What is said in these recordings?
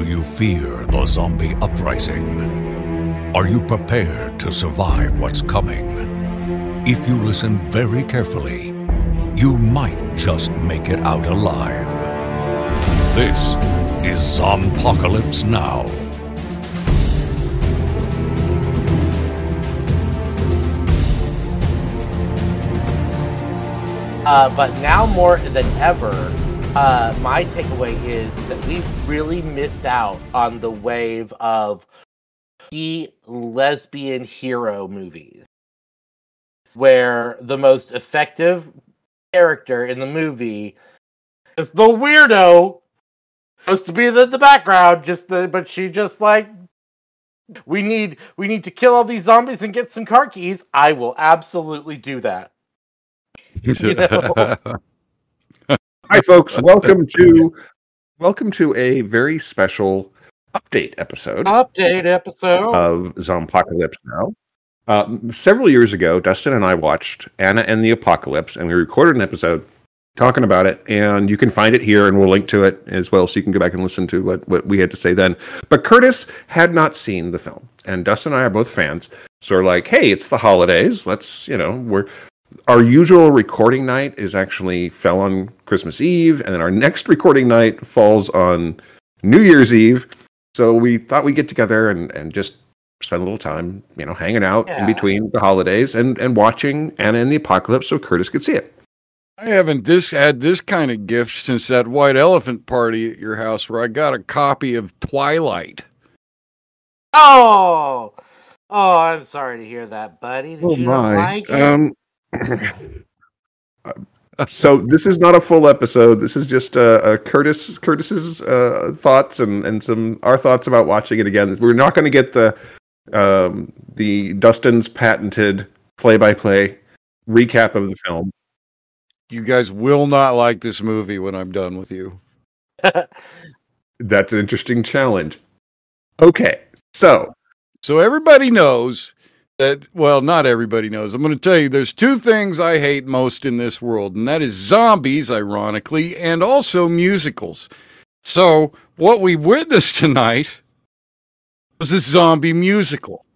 do you fear the zombie uprising? Are you prepared to survive what's coming? If you listen very carefully, you might just make it out alive. This is Zombpocalypse Now. Uh, but now more than ever, uh, my takeaway is that we've really missed out on the wave of the lesbian hero movies, where the most effective character in the movie is the weirdo, supposed to be in the, the background, just the, but she just like we need we need to kill all these zombies and get some car keys. I will absolutely do that. You know? Hi, folks. Welcome to welcome to a very special update episode Update episode. of Zombpocalypse Now. Uh, several years ago, Dustin and I watched Anna and the Apocalypse, and we recorded an episode talking about it. And you can find it here, and we'll link to it as well, so you can go back and listen to what, what we had to say then. But Curtis had not seen the film, and Dustin and I are both fans. So we're like, hey, it's the holidays. Let's, you know, we're our usual recording night is actually fell on Christmas Eve, and then our next recording night falls on New Year's Eve. So we thought we'd get together and, and just spend a little time, you know, hanging out in between the holidays and, and watching Anna and the Apocalypse so Curtis could see it. I haven't this had this kind of gift since that white elephant party at your house where I got a copy of Twilight. Oh, oh, I'm sorry to hear that, buddy. Did you not like it? Um, so this is not a full episode. This is just uh, uh, Curtis Curtis's uh, thoughts and, and some our thoughts about watching it again. We're not going to get the um, the Dustin's patented play by play recap of the film. You guys will not like this movie when I'm done with you. That's an interesting challenge. Okay, so So everybody knows that well, not everybody knows. I'm going to tell you there's two things I hate most in this world, and that is zombies ironically, and also musicals. So, what we witnessed tonight was a zombie musical.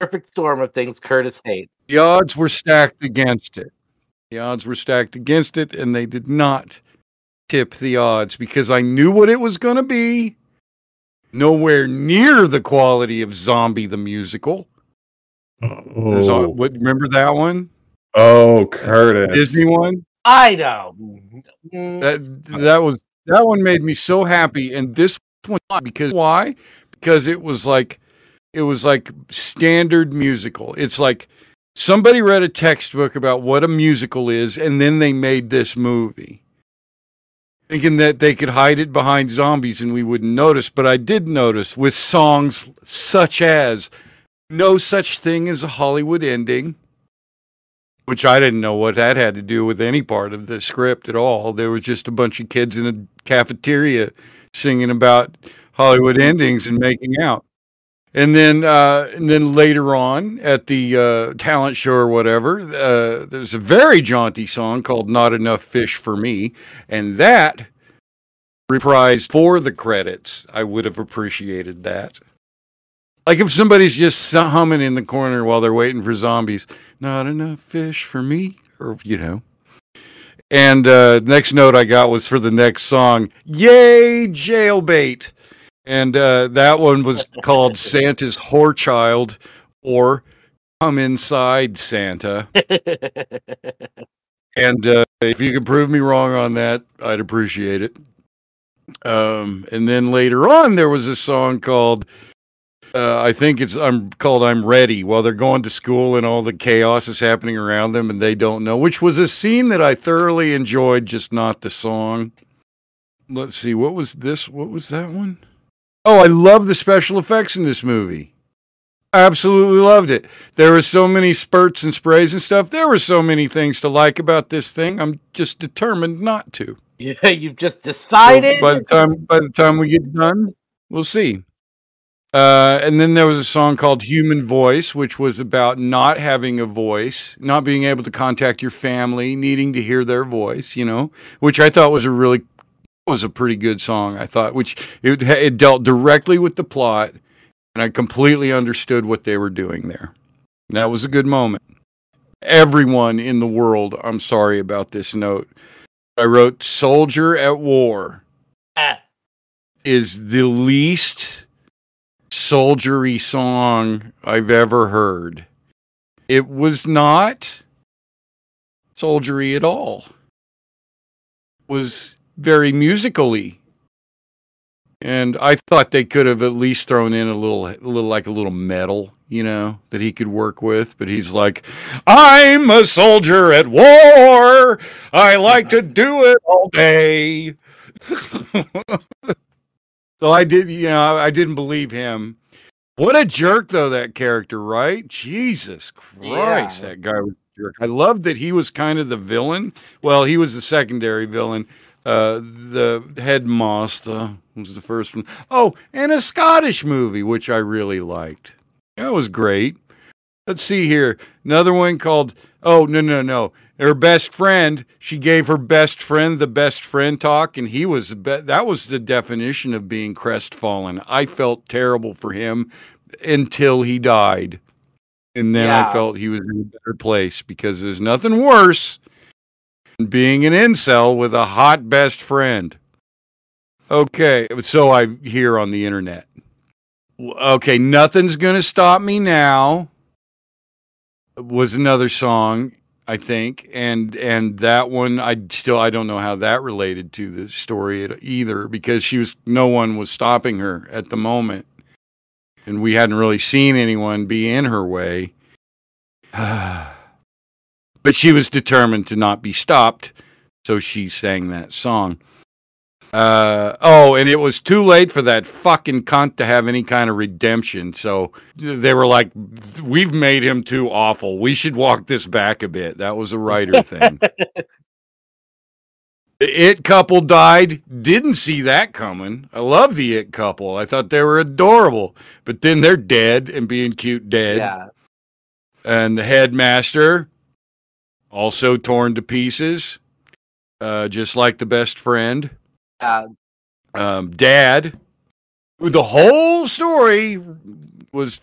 Perfect storm of things Curtis hates. The odds were stacked against it. The odds were stacked against it, and they did not tip the odds because I knew what it was going to be. Nowhere near the quality of Zombie the musical. There's a- oh, what, remember that one? oh Curtis, Disney one? I know. That that was that one made me so happy, and this one because why? Because it was like it was like standard musical. It's like somebody read a textbook about what a musical is, and then they made this movie, thinking that they could hide it behind zombies and we wouldn't notice. But I did notice with songs such as "No Such Thing as a Hollywood Ending." which I didn't know what that had to do with any part of the script at all. There was just a bunch of kids in a cafeteria singing about Hollywood endings and making out. And then, uh, and then later on at the uh, talent show or whatever, uh, there's a very jaunty song called "Not Enough Fish for Me," and that reprised for the credits. I would have appreciated that. Like if somebody's just humming in the corner while they're waiting for zombies, not enough fish for me, or you know. And uh, next note I got was for the next song, "Yay Jailbait," and uh, that one was called "Santa's Whore Child" or "Come Inside Santa." And uh, if you could prove me wrong on that, I'd appreciate it. Um, and then later on, there was a song called uh, I think it's I'm called I'm ready while they're going to school and all the chaos is happening around them and they don't know, which was a scene that I thoroughly enjoyed, just not the song. Let's see, what was this? What was that one? Oh, I love the special effects in this movie. I absolutely loved it. There were so many spurts and sprays and stuff. There were so many things to like about this thing. I'm just determined not to. Yeah, you've just So decided. by the time by the time we get done, we'll see. Uh, and then there was a song called Human Voice, which was about not having a voice, not being able to contact your family, needing to hear their voice, you know, which I thought was a really was a pretty good song, I thought, which it, it dealt directly with the plot, and I completely understood what they were doing there. That was a good moment. Everyone in the world, I'm sorry about this note. I wrote Soldier at War Ah. is the least soldiery song I've ever heard. It was not soldiery at all. It was very musically. And I thought they could have at least thrown in a little a little like a little metal, you know, that he could work with, but he's like, "I'm a soldier at war. I like to do it all day." so I did, you know, I didn't believe him. What a jerk, though, that character, right? Jesus Christ, Yeah. that guy was a jerk. I love that he was kind of the villain. Well, he was the secondary villain. Uh, the headmaster was the first one. Oh, and a Scottish movie, which I really liked. That was great. Let's see here. Another one called, oh, no, no, no. Her best friend, she gave her best friend the best friend talk, and he was, be- that was the definition of being crestfallen. I felt terrible for him until he died. And then I felt he was in a better place because there's nothing worse than being an incel with a hot best friend. Okay, so I hear on the internet. Okay, nothing's gonna stop me now. Was another song, I think, and and that one I still I don't know how that related to the story either because she was no one was stopping her at the moment, and we hadn't really seen anyone be in her way. but she was determined to not be stopped, so she sang that song. Uh, oh, and it was too late for that fucking cunt to have any kind of redemption. So they were like, "We've made him too awful. We should walk this back a bit." That was a writer thing. the It couple died. Didn't see that coming. I love the It couple. I thought they were adorable, but then they're dead and being cute dead. Yeah. And the headmaster also torn to pieces, uh, just like the best friend Uh, um, dad the whole story was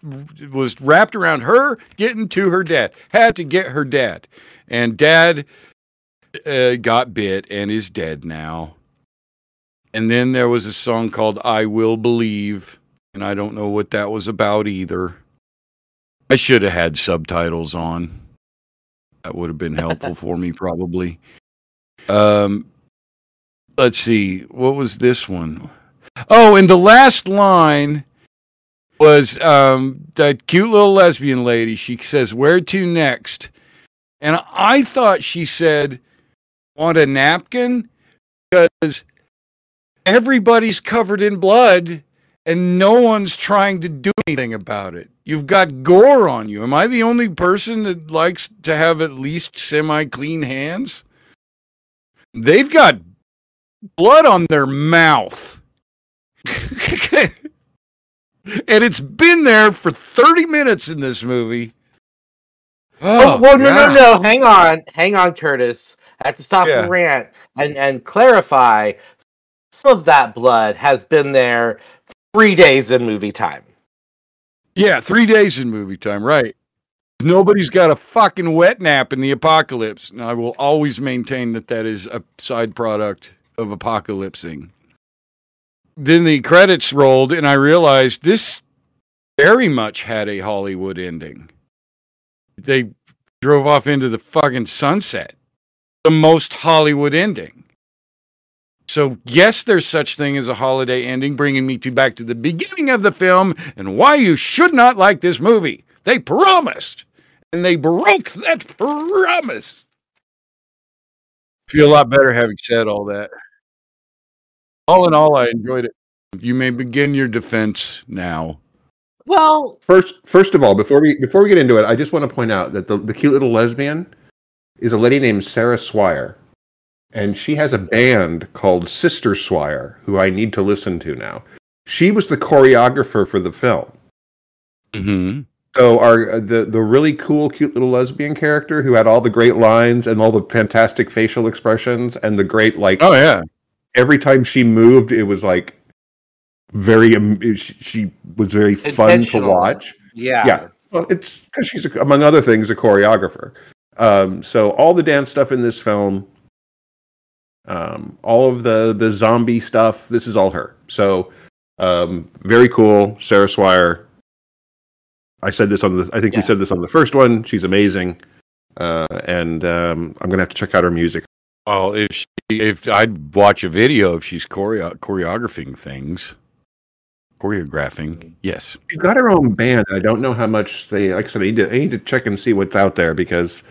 was wrapped around her getting to her dad had to get her dad. And dad uh, got bit and is dead now. And then there was a song called i will believe and i don't know what that was about either. I should have had subtitles on. That would have been helpful for me probably. Um let's see what was this one? Oh and the last line was um that cute little lesbian lady she says where to next? And i thought she said want a napkin? Because everybody's covered in blood and no one's trying to do anything about it. You've got gore on you. Am i the only person that likes to have at least semi clean hands? They've got blood on their mouth. and it's been there for 30 minutes in this movie. Oh, well, no, God. no, no. Hang on, hang on, Curtis. I have to stop Yeah. the rant and and clarify. Some of that blood has been there three days in movie time. Yeah, three days in movie time, right. Nobody's got a fucking wet nap in the apocalypse. And I will always maintain that that is a side product of apocalypsing. Then the credits rolled, and I realized this very much had a Hollywood ending. They drove off into the fucking sunset. The most Hollywood ending. So yes, there's such thing as a holiday ending, bringing me to back to the beginning of the film and why you should not like this movie. They promised, and they broke that promise. Feel a lot better having said all that. All in all, I enjoyed it. You may begin your defense now. Well, First, first of all, before we before we get into it, I just want to point out that the, the cute little lesbian is a lady named Sarah Swire, and she has a band called Sister Swire, who I need to listen to now. She was the choreographer for the film. Mm-hmm. So our uh, the the really cool, cute little lesbian character who had all the great lines and all the fantastic facial expressions and the great like Oh yeah, every time she moved, it was like very. um, She, she was very fun to watch. Yeah. Yeah. Well, it's because she's, a, among other things, a choreographer. Um, so all the dance stuff in this film, um, all of the the zombie stuff, this is all her. So um, very cool, Sarah Swire. I said this on the. I think we said this on the first one. She's amazing, uh, and um, I'm gonna have to check out her music. Well, if she, if I'd watch a video if she's choreo- choreographing things, choreographing, yes. She's got her own band. I don't know how much they. Like I said, I need to. I need to check and see what's out there because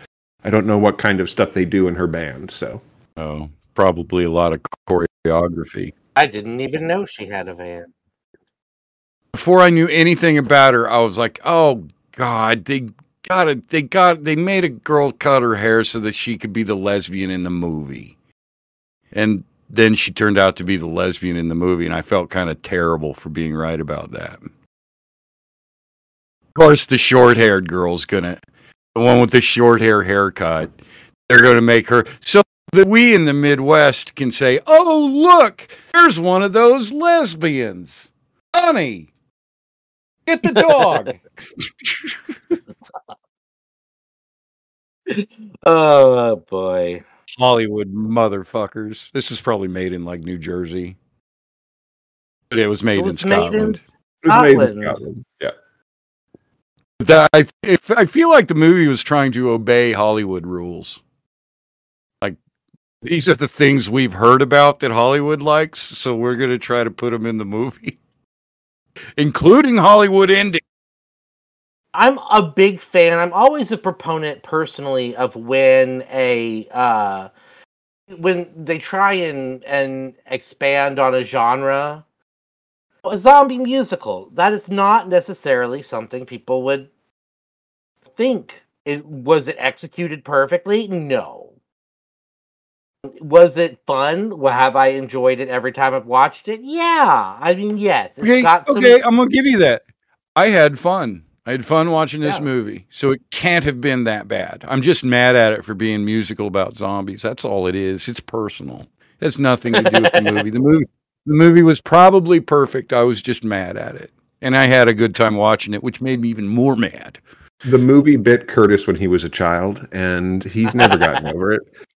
I don't know what kind of stuff they do in her band. So Oh, probably a lot of choreography. I didn't even know she had a van. Before I knew anything about her, I was like, "Oh God, they got it. They got. They made a girl cut her hair so that she could be the lesbian in the movie." And then she turned out to be the lesbian in the movie, and I felt kind of terrible for being right about that. Of course, the short-haired girl's gonna, the one with the short hair haircut, they're gonna make her so that we in the Midwest can say, "Oh, look, there's one of those lesbians, honey." Get the dog. Oh boy. Hollywood motherfuckers. This is probably made in like New Jersey. But it was made It in was made in Scotland. it was made in Scotland. Scotland. Yeah. That- I, if, I feel like the movie was trying to obey Hollywood rules. Like, these are the things we've heard about that Hollywood likes, so we're going to try to put them in the movie, including Hollywood ending. I'm a big fan. I'm always a proponent personally of when a uh when they try and and expand on a genre. A zombie musical, that is not necessarily something people would think. It was it executed perfectly? No. Was it fun? Well, have I enjoyed it every time I've watched it? Yeah. I mean, yes. It's Okay, got some okay, I'm going to give you that. I had fun. I had fun watching this Yeah. movie, so it can't have been that bad. I'm just mad at it for being musical about zombies. That's all it is. It's personal. It has nothing to do with the movie. The movie, the movie was probably perfect. I was just mad at it, and I had a good time watching it, which made me even more mad. The movie bit Curtis when he was a child, and he's never gotten over it.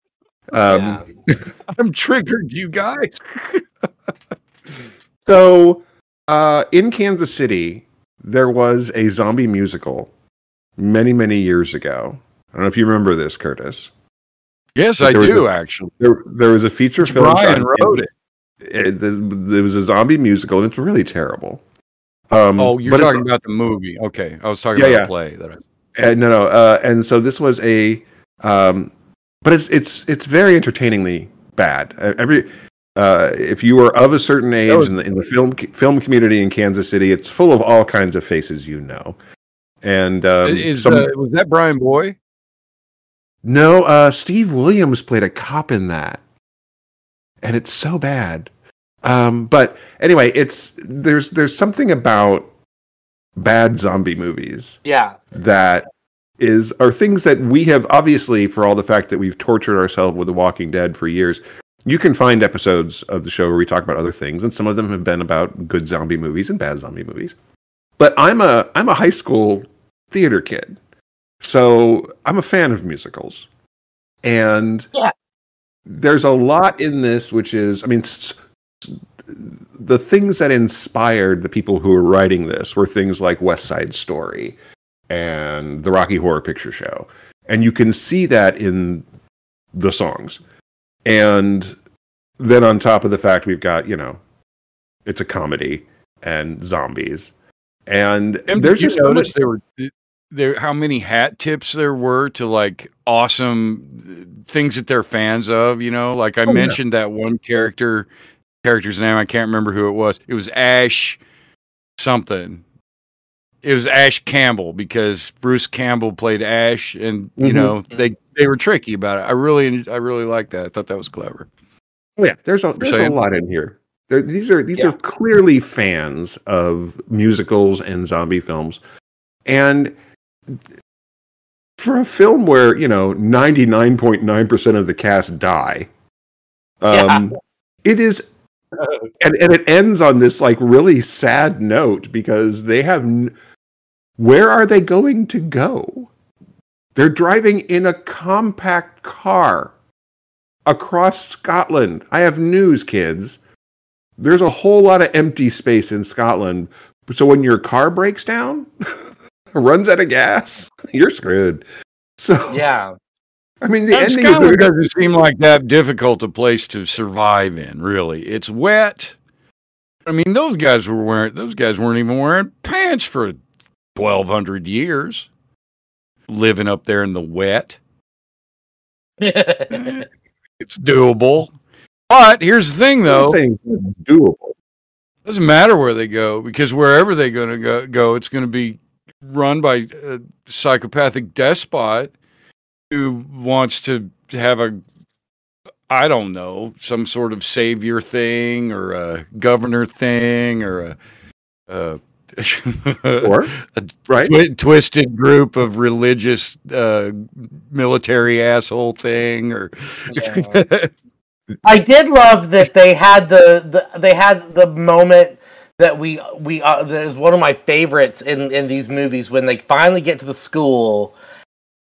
Um, Yeah. I'm triggered, you guys. So, uh, in Kansas City, there was a zombie musical many, many years ago. I don't know if you remember this, Curtis. Yes, I do a- actually. There, there was a feature Which film. Brian wrote Kansas- it- the- There was a zombie musical, and it's really terrible. Um, Oh, you're talking about the movie. Okay, I was talking Yeah, about yeah. the play that I. Uh, no, no. Uh, and so this was a, um, but it's it's it's very entertainingly bad. Every uh, if you are of a certain age was- in the in the film film community in Kansas City, it's full of all kinds of faces you know. And um, Is some- uh, was that Brian Boy? no, uh, Steve Williams played a cop in that, and it's so bad. Um, but anyway, it's there's there's something about bad zombie movies Yeah. that is are things that we have obviously for all the fact that we've tortured ourselves with The Walking Dead for years. You can find episodes of the show where we talk about other things, and some of them have been about good zombie movies and bad zombie movies. But I'm a I'm a high school theater kid, so I'm a fan of musicals, and Yeah. there's a lot in this which is I mean. s- the things that inspired the people who were writing this were things like West Side Story and the Rocky Horror Picture Show. And you can see that in the songs. And then on top of the fact we've got, you know, it's a comedy and zombies. And And there's just so notice much- there were there how many hat tips there were to like awesome uh, things that they're fans of. You know, like I Oh, yeah. mentioned that one character character's name. I can't remember who it was. It was Ash something. It was Ash Campbell because Bruce Campbell played Ash, and you Mhm. know they they were tricky about it. I really I really liked that. I thought that was clever. Oh, yeah, there's a there's a lot in here. There, these are these Yeah. are clearly fans of musicals and zombie films, and for a film where you know ninety nine point nine percent of the cast die, um, it is and, and it ends on this like really sad note because they have n- where are they going to go they're driving in a compact car across scotland i have news kids there's a whole lot of empty space in scotland so when your car breaks down runs out of gas you're screwed so Yeah. i mean the And ending is Scotland doesn't seem like that difficult a place to survive in. Really, it's wet. I mean, those guys were wearing. Those guys weren't even wearing pants for twelve hundred years, living up there in the wet. It's doable. But here's the thing, though. doable Doesn't matter where they go because wherever they're going to go, go, it's going to be run by a psychopathic despot who wants to have a, I don't know, some sort of savior thing or a governor thing or a, a or a right? twi- twisted group of religious uh, military asshole thing or I did love that they had the, the they had the moment that we we uh, that is one of my favorites in in these movies when they finally get to the school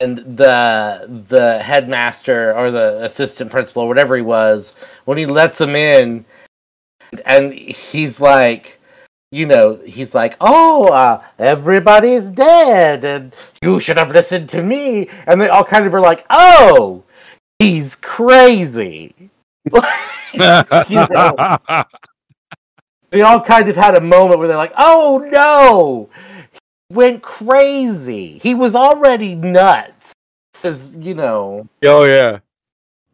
and the the headmaster or the assistant principal or whatever he was when he lets them in and he's like you know he's like oh uh, everybody's dead and you should have listened to me and they all kind of are like oh he's crazy they all kind of had a moment where they're like, "Oh no, he went crazy. He was already nuts." Says, you know, Oh yeah.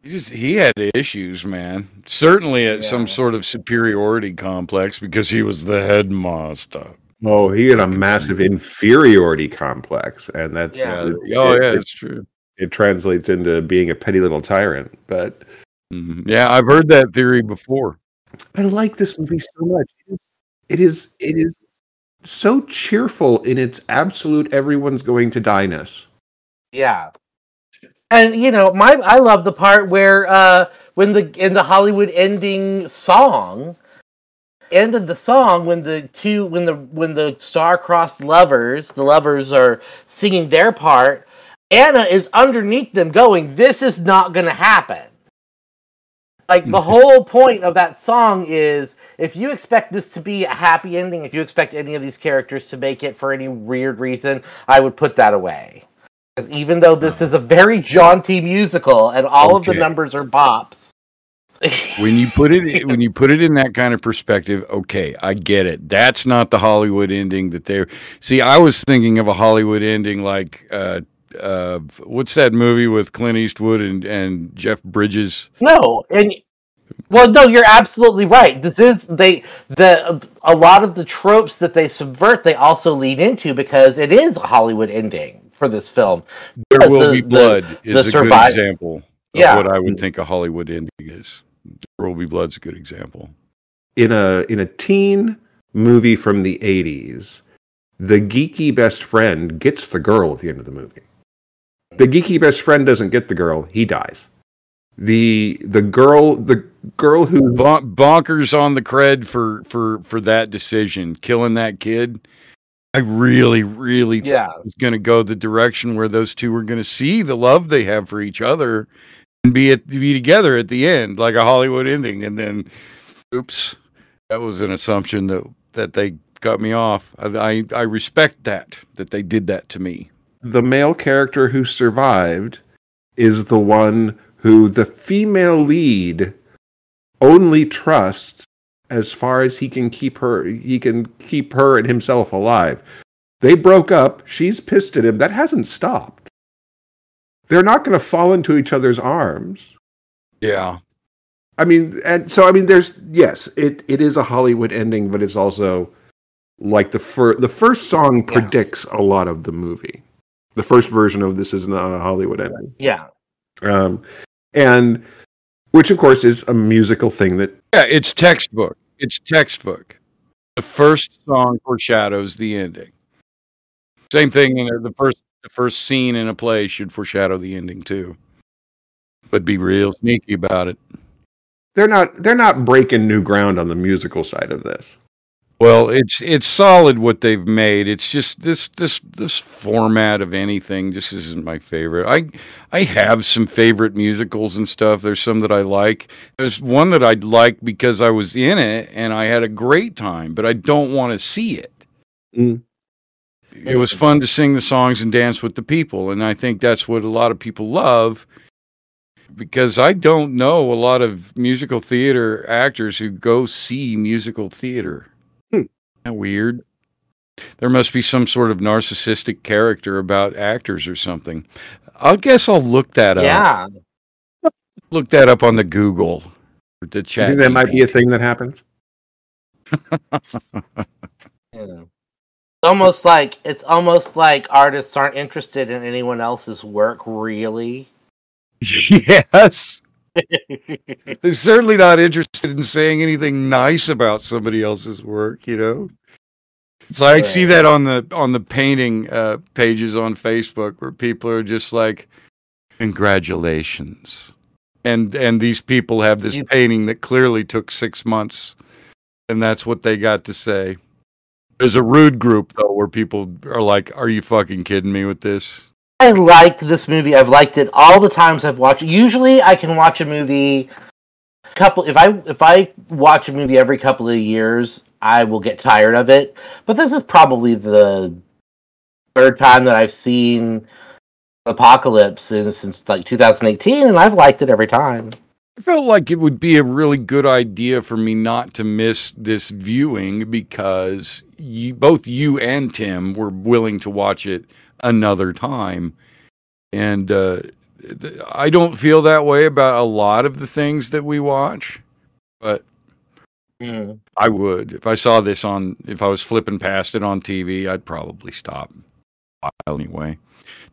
He just he had issues, man. Certainly at Yeah. some sort of superiority complex because he was the headmaster. Oh, he had a massive inferiority complex, and that's Yeah. it, oh it- yeah, it, it's true. it translates into being a petty little tyrant. But Mhm. Yeah, I've heard that theory before. I like this movie so much. It is it is so cheerful in its absolute everyone's going to die-ness. yeah. And you know, my I love the part where uh when the in the Hollywood ending song end of the song when the two when the when the star-crossed lovers, the lovers are singing their part, Anna is underneath them going, "This is not going to happen." Like the whole point of that song is if you expect this to be a happy ending, if you expect any of these characters to make it for any weird reason, I would put that away. Because even though this is a very jaunty musical and all of the numbers are bops, When you put it when you put it in that kind of perspective, okay, I get it. That's not the Hollywood ending that they're See, I was thinking of a Hollywood ending like uh uh what's that movie with Clint Eastwood and and Jeff Bridges? no, and well, no, you're absolutely right. This is they the a lot of the tropes that they subvert, they also lead into because it is a Hollywood ending for this film. There The- will be the- blood is the a good example of Yeah. what I would think a Hollywood ending is. There will be blood's a good example. In a in a teen movie from the 80s, the geeky best friend gets the girl at the end of the movie. The geeky best friend doesn't get the girl, he dies. The the girl the girl who Bon- bonkers on the cred for for for that decision, killing that kid. I really, really thought Yeah. it was going to go the direction where those two were going to see the love they have for each other and be at be together at the end, like a Hollywood ending. And then, oops, that was an assumption that that they cut me off. I I, I respect that that they did that to me. the male character who survived is the one who the female lead only trusts as far as he can keep her he can keep her and himself alive. They broke up, she's pissed at him. That hasn't stopped. They're not going to fall into each other's arms. Yeah, I mean, and so I mean, there's yes, it, it is a Hollywood ending, but it's also like the fir- the first song Yeah. predicts a lot of the movie. The first version of this is not a Hollywood ending, Yeah. um, and which of course is a musical thing that yeah, it's textbook. It's textbook. The first song foreshadows the ending. Same thing in the first the first scene in a play should foreshadow the ending too. But be real sneaky about it. they're not they're not breaking new ground on the musical side of this. Well, it's it's solid what they've made. It's just this this this format of anything just isn't my favorite. I I have some favorite musicals and stuff. There's some that I like. There's one that I'd like because I was in it and I had a great time, but I don't want to see it. Mm. It was fun to sing the songs and dance with the people, and I think that's what a lot of people love. Because I don't know a lot of musical theater actors who go see musical theater. That weird. There must be some sort of narcissistic character about actors or something. I guess I'll look that up. Yeah. Look that up on the Google. or The I chat. think that might be a thing that happens. Yeah. Almost like it's almost like artists aren't interested in anyone else's work, really. yes. They're certainly not interested in saying anything nice about somebody else's work, you know. So I see that on the on the painting uh, pages on Facebook where people are just like, "Congratulations," and and these people have this painting that clearly took six months, and that's what they got to say. There's a rude group though where people are like, "Are you fucking kidding me with this?" I liked this movie. I've liked it all the times I've watched. it. Usually, I can watch a movie couple. If I if I watch a movie every couple of years, I will get tired of it. But this is probably the third time that I've seen Apocalypse in, since like 2018, and I've liked it every time. I felt like it would be a really good idea for me not to miss this viewing because you, both you and Tim were willing to watch it another time. And uh, I don't feel that way about a lot of the things that we watch, but Mm. I would. If I saw this on, if I was flipping past it on TV, I'd probably stop. Anyway,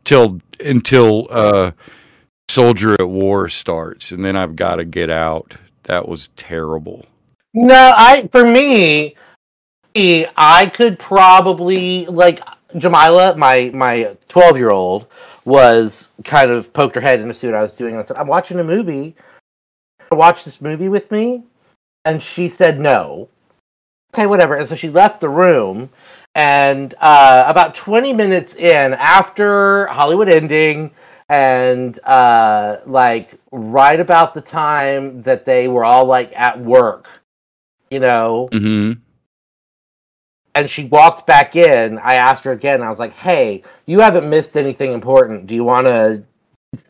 till until uh, Soldier at War starts, and then I've got to get out. That was terrible. No, I for me, I could probably like Jamila, my my twelve year old, was kind of poked her head in to see what I was doing. And I said, "I'm watching a movie. Watch this movie with me," and she said no. Okay, whatever. And so she left the room. And uh, about 20 minutes in, after Hollywood ending, and uh, like right about the time that they were all like at work, you know, Mm-hmm. and she walked back in. I asked her again. I was like, "Hey, you haven't missed anything important. Do you want to,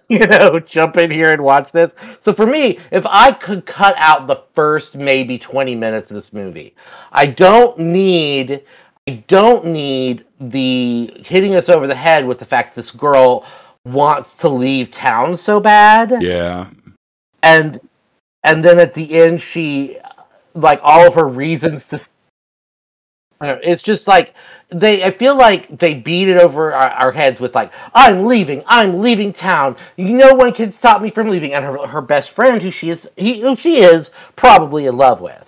you know, jump in here and watch this?" So for me, if I could cut out the first maybe twenty minutes of this movie, I don't need, I don't need the hitting us over the head with the fact this girl wants to leave town so bad Yeah. and and then at the end she like all of her reasons to it's just like they i feel like they beat it over our, our heads with like i'm leaving i'm leaving town no one can stop me from leaving and her, her best friend who she is he, who she is probably in love with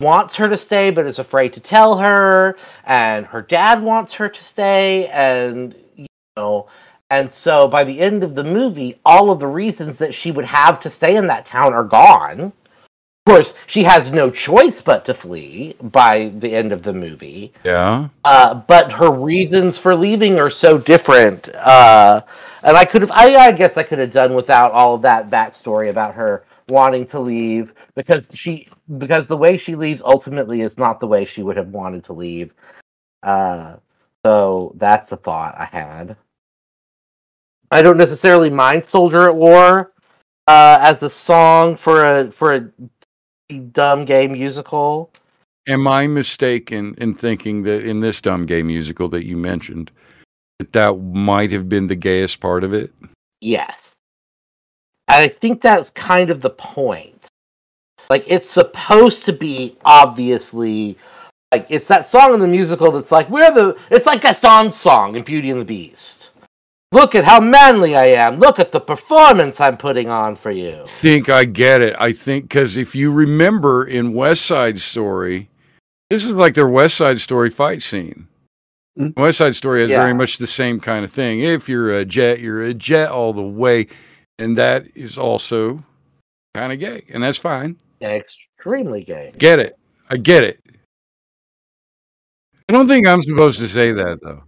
wants her to stay but is afraid to tell her and her dad wants her to stay and you know and so by the end of the movie, all of the reasons that she would have to stay in that town are gone. Of course, she has no choice but to flee by the end of the movie. Yeah. Uh, but her reasons for leaving are so different. Uh, and I could have, I, I guess I could have done without all of that backstory about her wanting to leave because she, because the way she leaves ultimately is not the way she would have wanted to leave. Uh, so that's a thought I had. I don't necessarily mind "Soldier at War" uh, as a song for a for a dumb gay musical. Am I mistaken in thinking that in this dumb gay musical that you mentioned, that that might have been the gayest part of it? Yes. I think that's kind of the point. Like it's supposed to be obviously like it's that song in the musical that's like we're the it's like Gaston's song in Beauty and the Beast. Look at how manly I am. Look at the performance I'm putting on for you. think I get it. I think because if you remember in West Side Story, this is like their West Side Story fight scene. Mm. West Side Story has Yeah. very much the same kind of thing. If you're a jet, you're a jet all the way, and that is also kind of gay, and that's fine. Extremely gay. Get it? I get it. I don't think I'm supposed to say that though.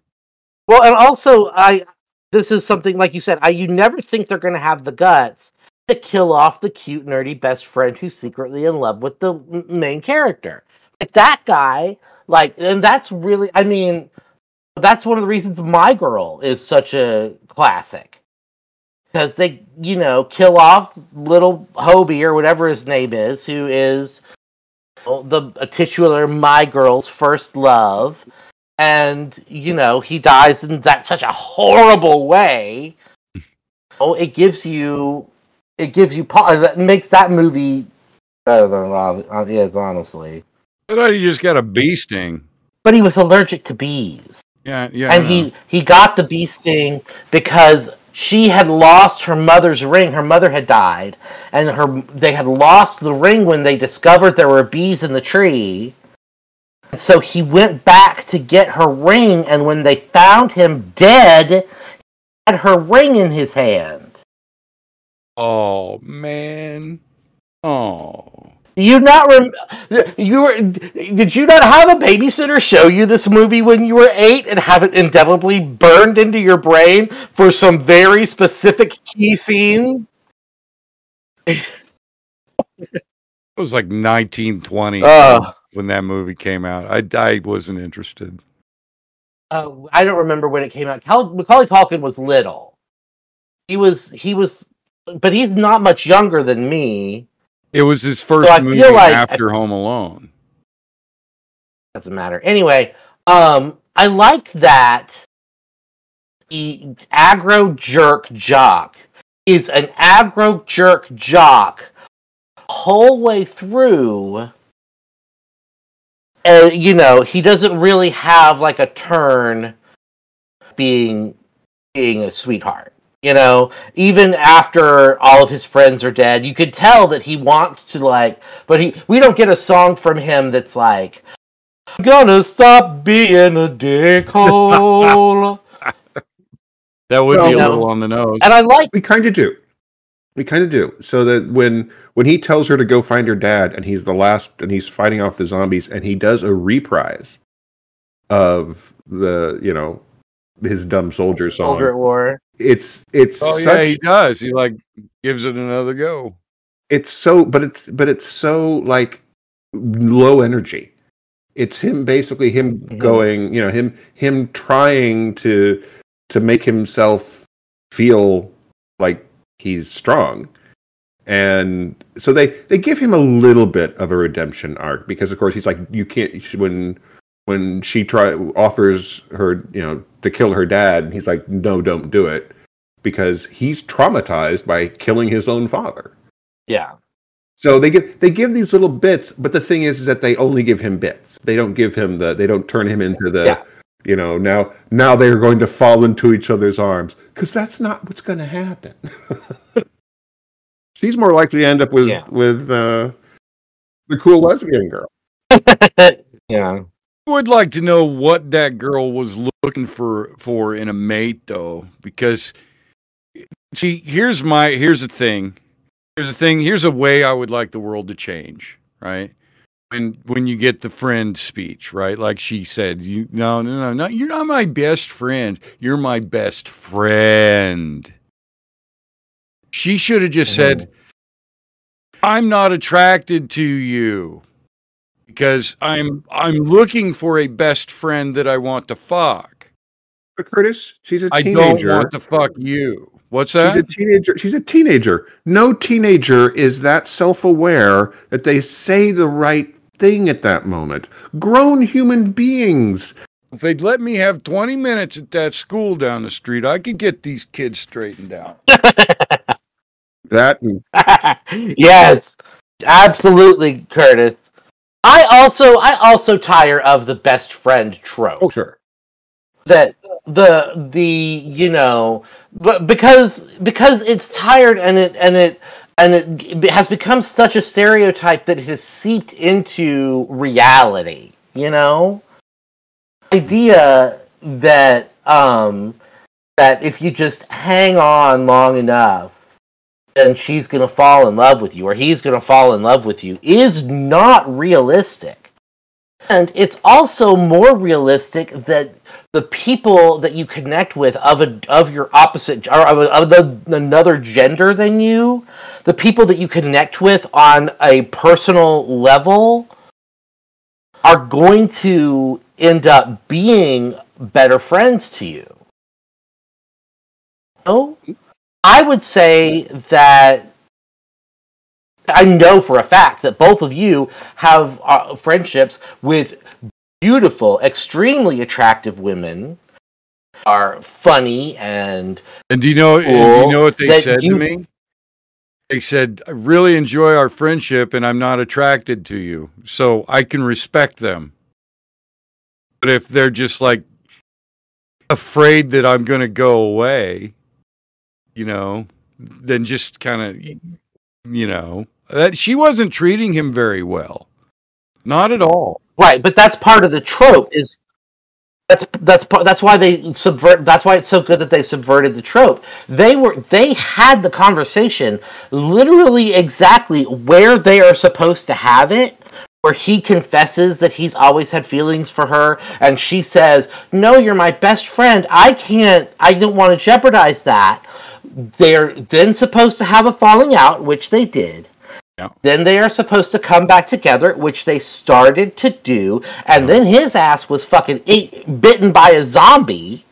Well, and also, I this is something like you said. I you never think they're going to have the guts to kill off the cute, nerdy best friend who's secretly in love with the main character. Like that guy, like, and that's really. I mean, that's one of the reasons My Girl is such a classic because they, you know, kill off little Hobie or whatever his name is, who is the titular My Girl's first love, and you know he dies in that such a horrible way. oh, it gives you, it gives you pa- that makes that movie better than it is uh, honestly. I thought you just got a bee sting. But he was allergic to bees. Yeah, yeah. And he he got the bee sting because she had lost her mother's ring. Her mother had died, and her they had lost the ring when they discovered there were bees in the tree. And so he went back to get her ring, and when they found him dead, he had her ring in his hand. Oh man. Oh. You not rem- you were did you not have a babysitter show you this movie when you were 8 and have it indelibly burned into your brain for some very specific key scenes? It was like 1920 Uh, when that movie came out. I I wasn't interested. uh, I don't remember when it came out. Cal- Macaulay Culkin was little. He was he was but he's not much younger than me. It was his first I movie like- after Home Alone. Doesn't matter. Anyway, um I like that the aggro jerk jock is an aggro jerk jock whole way through uh, you know he doesn't really have like a turn being being a sweetheart you know even after all of his friends are dead you could tell that he wants to like but he we don't get a song from him that's like I'm gonna stop being a dickhole That would be a No. little on the nose. and i like We kind of do. We kind of do. So that when when he tells her to go find her dad, and he's the last, and he's fighting off the zombies, and he does a reprise of the you know his dumb soldier song. soldier at war It's it's Oh such, yeah, he does. He like gives it another go. it's so but it's but it's so like low energy it's him basically him Mhm. going you know him him trying to to make himself feel like he's strong and so they they give him a little bit of a redemption arc because of course he's like you can't when when she try offers her you know to kill her dad and he's like no don't do it because he's traumatized by killing his own father yeah so they give they give these little bits, but the thing is, is that they only give him bits. They don't give him the they don't turn him into the Yeah. You know now now they're going to fall into each other's arms because that's not what's going to happen. She's more likely to end up with Yeah. with uh, the cool lesbian girl. yeah I would like to know what that girl was looking for for in a mate though because see here's my here's the thing here's the thing here's a way I would like the world to change right when when you get the friend speech right like she said you no no no no you're not my best friend you're my best friend she should have just said I'm not attracted to you because I'm I'm looking for a best friend that I want to fuck. But Curtis, she's a I don't teenager. want to fuck you. What's that? She's a teenager. She's a teenager. No teenager is that self-aware that they say the right thing at that moment. Grown human beings if they'd let me have 20 minutes at that school down the street, I could get these kids straightened out. that and yes, absolutely, Curtis. I also I also tire of the best friend trope. oh sure. That the the you know, but because because it's tired and it and it and it has become such a stereotype that it has seeped into reality. You know, idea that um that if you just hang on long enough then she's to fall in love with you or he's to fall in love with you is not realistic. And it's also more realistic that the people that you connect with of a of your opposite or of, a, of the, another gender than you, the people that you connect with on a personal level are going to end up being better friends to you. Oh, I would say that I know for a fact that both of you have uh, friendships with beautiful, extremely attractive women. Are funny and And do you know? and do you know what they said you- to me? They said, "I really enjoy our friendship, and I'm not attracted to you, so I can respect them." But if they're just like afraid that I'm going to go away, you know, then just kind of, you know, that she wasn't treating him very well, not at all. Right, but that's part of the trope. Is that's that's that's why they subvert. That's why it's so good that they subverted the trope. They were they had the conversation literally exactly where they are supposed to have it. Where he confesses that he's always had feelings for her, and she says, "No, you're my best friend. I can't. I don't want to jeopardize that." They're then supposed to have a falling out, which they did. Then they are supposed to come back together, which they started to do, and then his ass was fucking ate, bitten by a zombie.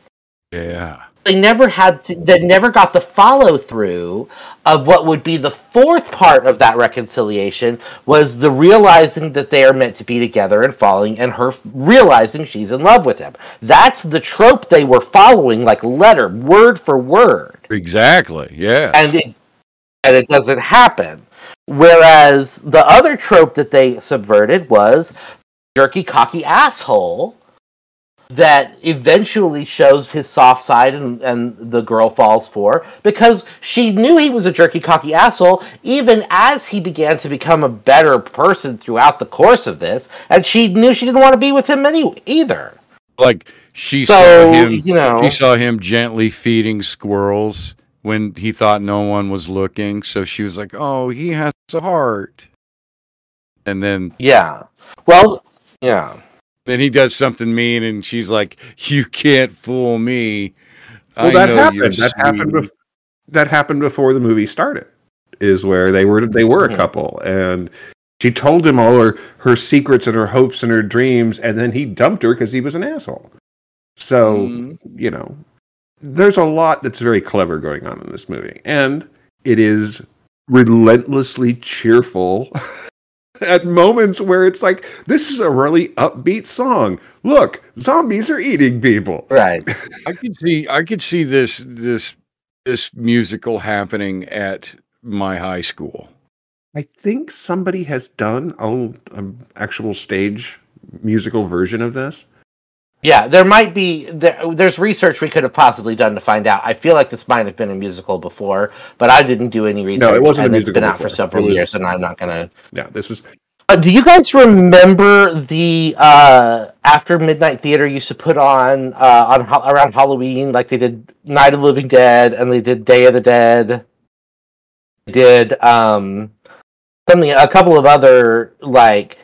Yeah. They never had to, they never got the follow through of what would be the fourth part of that reconciliation was the realizing that they are meant to be together and falling and her realizing she's in love with him. That's the trope they were following like letter word for word Exactly. Yeah. and it, and it doesn't happen. Whereas the other trope that they subverted was jerky, cocky asshole that eventually shows his soft side and, and the girl falls for because she knew he was a jerky, cocky asshole even as he began to become a better person throughout the course of this, and she knew she didn't want to be with him any either. like she So saw him you know, she saw him gently feeding squirrels when he thought no one was looking so she was like oh he has a heart and then yeah. Well, yeah. then he does something mean and she's like you can't fool me Well, I that know happened. That happened. sweet." Bef- that happened before the movie started. Is where they were. They were Mhm. a couple, and she told him all her her secrets and her hopes and her dreams, and then he dumped her because he was an asshole. So Mhm. you know, there's a lot that's very clever going on in this movie, and it is relentlessly cheerful. At moments where it's like, this is a really upbeat song. Look, zombies are eating people. Right. I could see I could see this this this musical happening at my high school I think somebody has done a, an actual stage musical version of this. Yeah, there might be there, there's research we could have possibly done to find out. I feel like this might have been a musical before, but I didn't do any research. No, it wasn't a and musical It's been out for several was- years, and I'm not gonna. Yeah, this was Uh, do you guys remember the uh, after midnight theater used to put on uh, on ho- around Halloween, like they did Night of the Living Dead and they did Day of the Dead, They did um something a couple of other like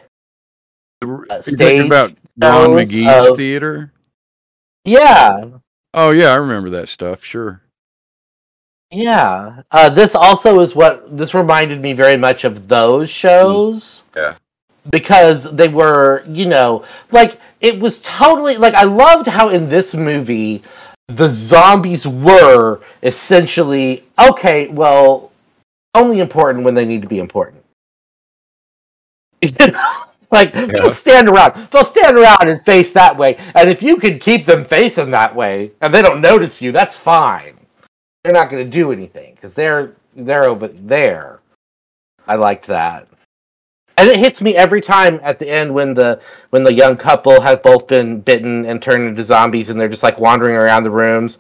Uh, stage about Ron McGee's of- theater yeah oh yeah I remember that stuff sure Yeah. Uh, this also is what this reminded me very much of those shows. Yeah. Because they were, you know, like it was totally like I loved how in this movie the zombies were essentially okay, well, only important when they need to be important. You know? Like Yeah. they'll stand around, they'll stand around and face that way, and if you can keep them facing that way and they don't notice you, that's fine they're not going to do anything because they're they're over there. I liked that, and it hits me every time at the end when the when the young couple have both been bitten and turned into zombies, and they're just like wandering around the rooms.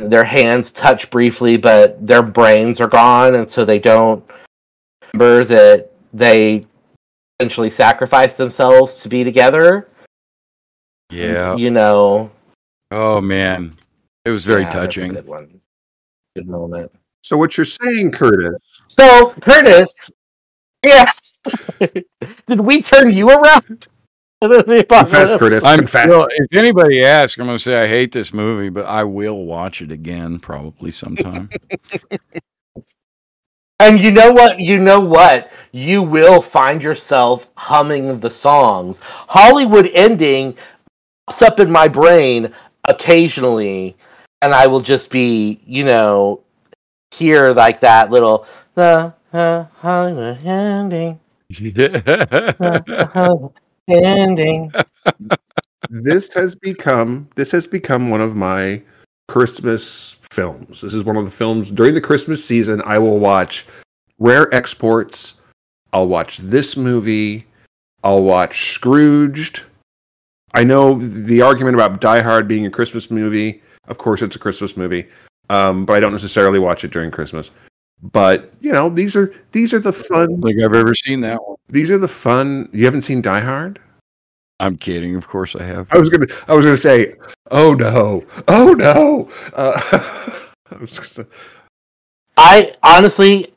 Their hands touch briefly, but their brains are gone, and so they don't remember that they essentially sacrificed themselves to be together. yeah you know, oh man it was very Yeah, that's a touching good one. Good moment. So what you're saying, Curtis? So, Curtis, yeah. Did we turn you around? Confess, Curtis. I'm confess. still, if anybody asks, I'm going to say I hate this movie, but I will watch it again probably sometime. And you know what? You know what? You will find yourself humming the songs. Hollywood ending pops up in my brain occasionally, and I will just be, you know, hear like that little the uh, Hollywood ending, the Hollywood ending. this has become this has become one of my Christmas films. This is one of the films during the Christmas season I will watch rare exports. I'll watch this movie. I'll watch Scrooged. I know the argument about Die Hard being a Christmas movie. Of course, it's a Christmas movie, um, but I don't necessarily watch it during Christmas. But you know, these are these are the fun. like I've ever seen that one. These are the fun. You haven't seen Die Hard? I'm kidding. Of course I have. I was gonna. I was gonna say, oh no, oh no. Uh, I was just- I honestly,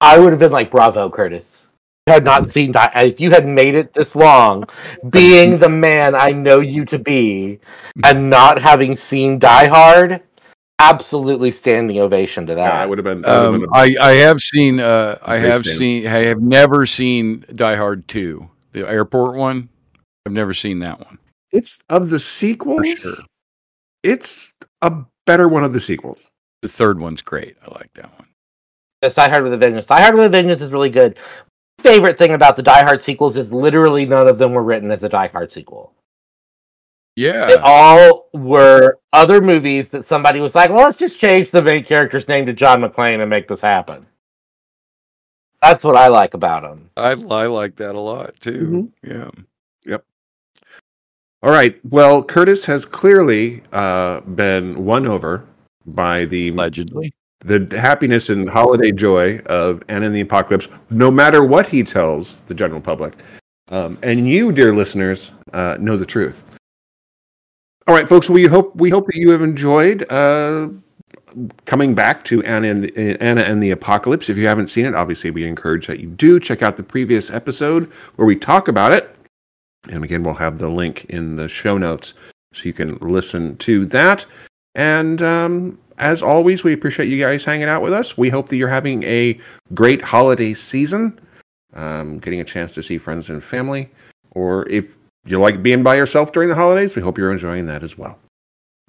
I would have been like, "Bravo, Curtis." You had not seen that. If you had made it this long, being the man I know you to be, and not having seen Die Hard, absolutely standing ovation to yeah, I would have been. I would've Um, been a- I, I have seen. Uh, I have stand. seen. I have never seen Die Hard Two, the airport one. I've never seen that one. it's of the sequels. For sure. It's a better one of the sequels. The third one's great. I like that one. Yes, Die Hard with a Vengeance. Die Hard with a Vengeance is really good. Favorite thing about the Die Hard sequels is literally none of them were written as a Die Hard sequel. Yeah. They all were other movies that somebody was like, "Well, let's just change the main character's name to John McClane and make this happen." That's what I like about them. I I like that a lot too. Mm-hmm. Yeah. All right. Well, Curtis has clearly uh, been won over by the Allegedly. the happiness and holiday joy of Anna and the Apocalypse, no matter what he tells the general public. Um, and you, dear listeners, uh, know the truth. All right, folks. We hope we hope that you have enjoyed uh, coming back to Anna and, Anna and the Apocalypse. If you haven't seen it, obviously we encourage that you do check out the previous episode where we talk about it. And again, we'll have the link in the show notes so you can listen to that. And um, as always, we appreciate you guys hanging out with us. We hope that you're having a great holiday season, um, getting a chance to see friends and family. Or if you like being by yourself during the holidays, we hope you're enjoying that as well.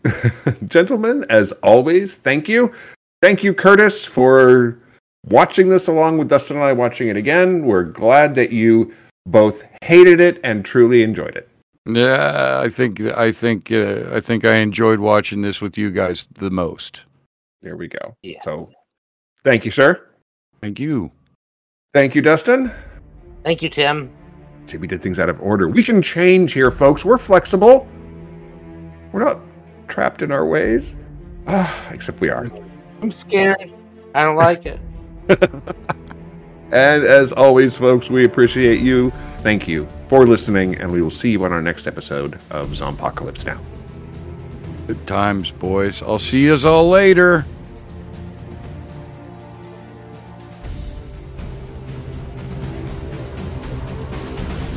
Gentlemen, as always, thank you. Thank you, Curtis, for watching this along with Dustin and I watching it again. We're glad that you both hated it and truly enjoyed it. Yeah, I think I think uh, I think I enjoyed watching this with you guys the most. There we go. Yeah. So, thank you, sir. Thank you. Thank you, Dustin. Thank you, Tim. See, we did things out of order. We can change here, folks. We're flexible. We're not trapped in our ways. Ah, except we are. I'm scared. I don't like it. And as always, folks, we appreciate you. Thank you for listening, and we will see you on our next episode of Zombpocalypse Now. Good times, boys. I'll see you all later.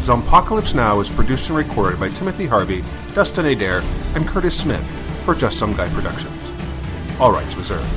Zombpocalypse Now is produced and recorded by Timothy Harvey, Dustin Adair, and Curtis Smith for Just Some Guy Productions. All rights reserved.